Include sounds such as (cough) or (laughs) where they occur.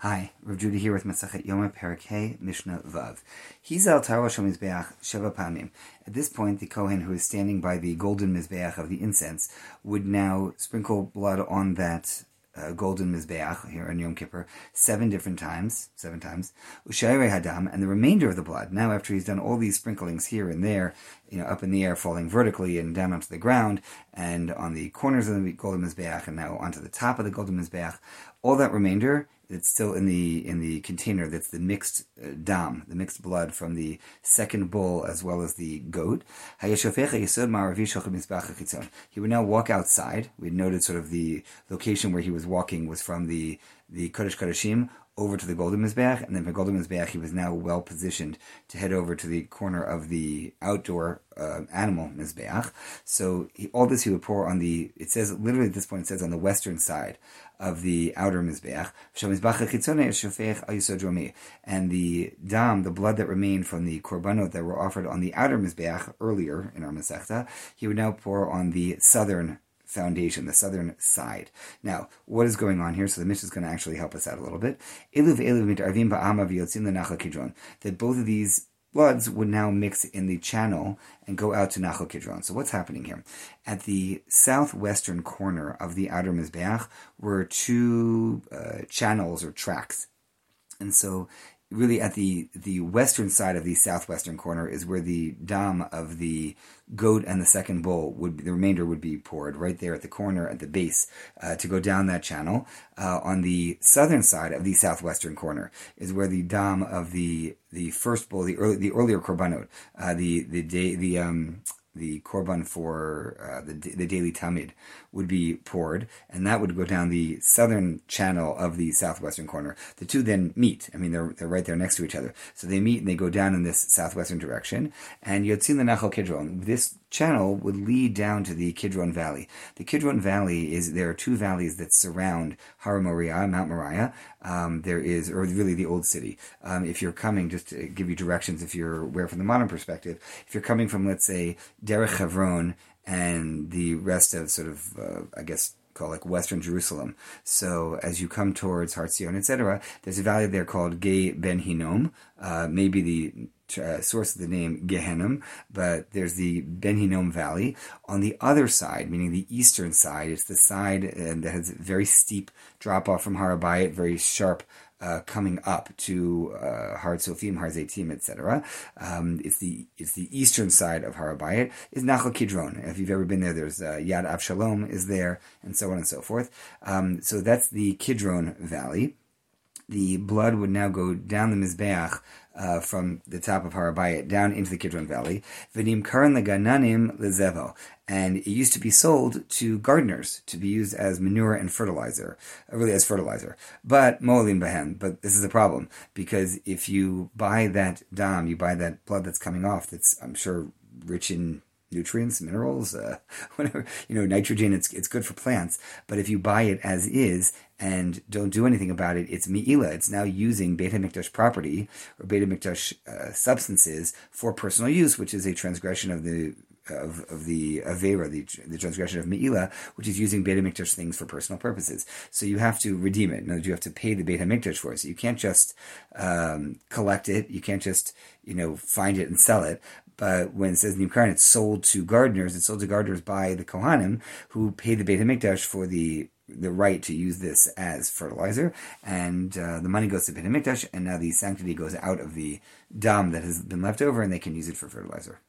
Hi, Rav Judy here with Masachet Yoma Parakeh Mishnah Vav. He's al Tarosh Mizbeach Sheva Pamim. At this point, the Kohen who is standing by the golden Mizbeach of the incense would now sprinkle blood on that uh, golden mizbeach here on Yom Kippur seven different times, seven times. Ushayre hadam, and the remainder of the blood. Now, after he's done all these sprinklings here and there, you know, up in the air, falling vertically and down onto the ground, and on the corners of the golden mizbeach, and now onto the top of the golden mizbeach, all that remainder it's still in the in the container that's the mixed uh, dam, the mixed blood from the second bull as well as the goat. He would now walk outside. We noted sort of the location where he was walking was from the the Kodesh Kodeshim over to the Golden Mizbeach, and then from Golden Mizbeach he was now well positioned to head over to the corner of the outdoor uh, animal Mizbeach. So he, all this he would pour on the, it says, literally at this point it says on the western side of the outer Mizbeach, and the dam, the blood that remained from the korbanot that were offered on the outer Mizbeach earlier in our Masechta, he would now pour on the southern foundation, the southern side. Now, what is going on here? So the Mishnah is going to actually help us out a little bit. That both of these bloods would now mix in the channel and go out to Nachal Kidron. So what's happening here? At the southwestern corner of the outer Mizbeach were two uh, channels or tracks. And so really at the the western side of the southwestern corner is where the dam of the goat and the second bull would the remainder would be poured right there at the corner at the base uh, to go down that channel. Uh, on the southern side of the southwestern corner is where the dam of the the first bull, the early, the earlier korbanot, uh, the the day the um the korban for uh, the the daily tamid would be poured, and that would go down the southern channel of the southwestern corner. The two then meet. I mean, they're they're right there next to each other, so they meet and they go down in this southwestern direction. And Yotzin the Nachal Kidron. This channel would lead down to the Kidron Valley. The Kidron Valley is there are two valleys that surround Har Moriah, Mount Moriah. Um, there is, or really the old city. Um, if you're coming, just to give you directions, if you're where from the modern perspective, if you're coming from, let's say, Derech Hebron and the rest of sort of, uh, I guess, called like Western Jerusalem. So as you come towards Har etc., there's a valley there called Gay Ben Hinnom, uh, maybe the uh, source of the name Gehenna, but there's the Ben Hinnom Valley. On the other side, meaning the eastern side, it's the side uh, that has very steep drop off from Har Habayit, very sharp uh, coming up to uh, Har Tzofim, Har Zaitim, etc. Um, it's the it's the eastern side of Har Habayit is Nachal Kidron. If you've ever been there, there's uh, Yad Avshalom is there, and so on and so forth. Um, so that's the Kidron Valley. The blood would now go down the Mizbeach uh, from the top of Har Habayit down into the Kidron Valley. V'nim karan lezevo, and it used to be sold to gardeners to be used as manure and fertilizer, uh, really as fertilizer. But mo'alim bahem. But this is a problem because if you buy that dam, you buy that blood that's coming off. That's I'm sure rich in nutrients, minerals, uh, (laughs) whatever, you know, nitrogen, it's, it's good for plants. But if you buy it as is and don't do anything about it, it's mi'ila. It's now using Beit HaMikdash property or Beit HaMikdash uh, substances for personal use, which is a transgression of the of, of the Avera, the, the transgression of Me'ila, which is using Beit HaMikdash things for personal purposes. So you have to redeem it. No, you have to pay the Beit HaMikdash for it. So you can't just um, collect it. You can't just, you know, find it and sell it. But when it says Nimkaran, it's sold to gardeners. It's sold to gardeners by the Kohanim who pay the Beit HaMikdash for the the right to use this as fertilizer, and uh, the money goes to Beit HaMikdash, and now the sanctity goes out of the dam that has been left over, and they can use it for fertilizer.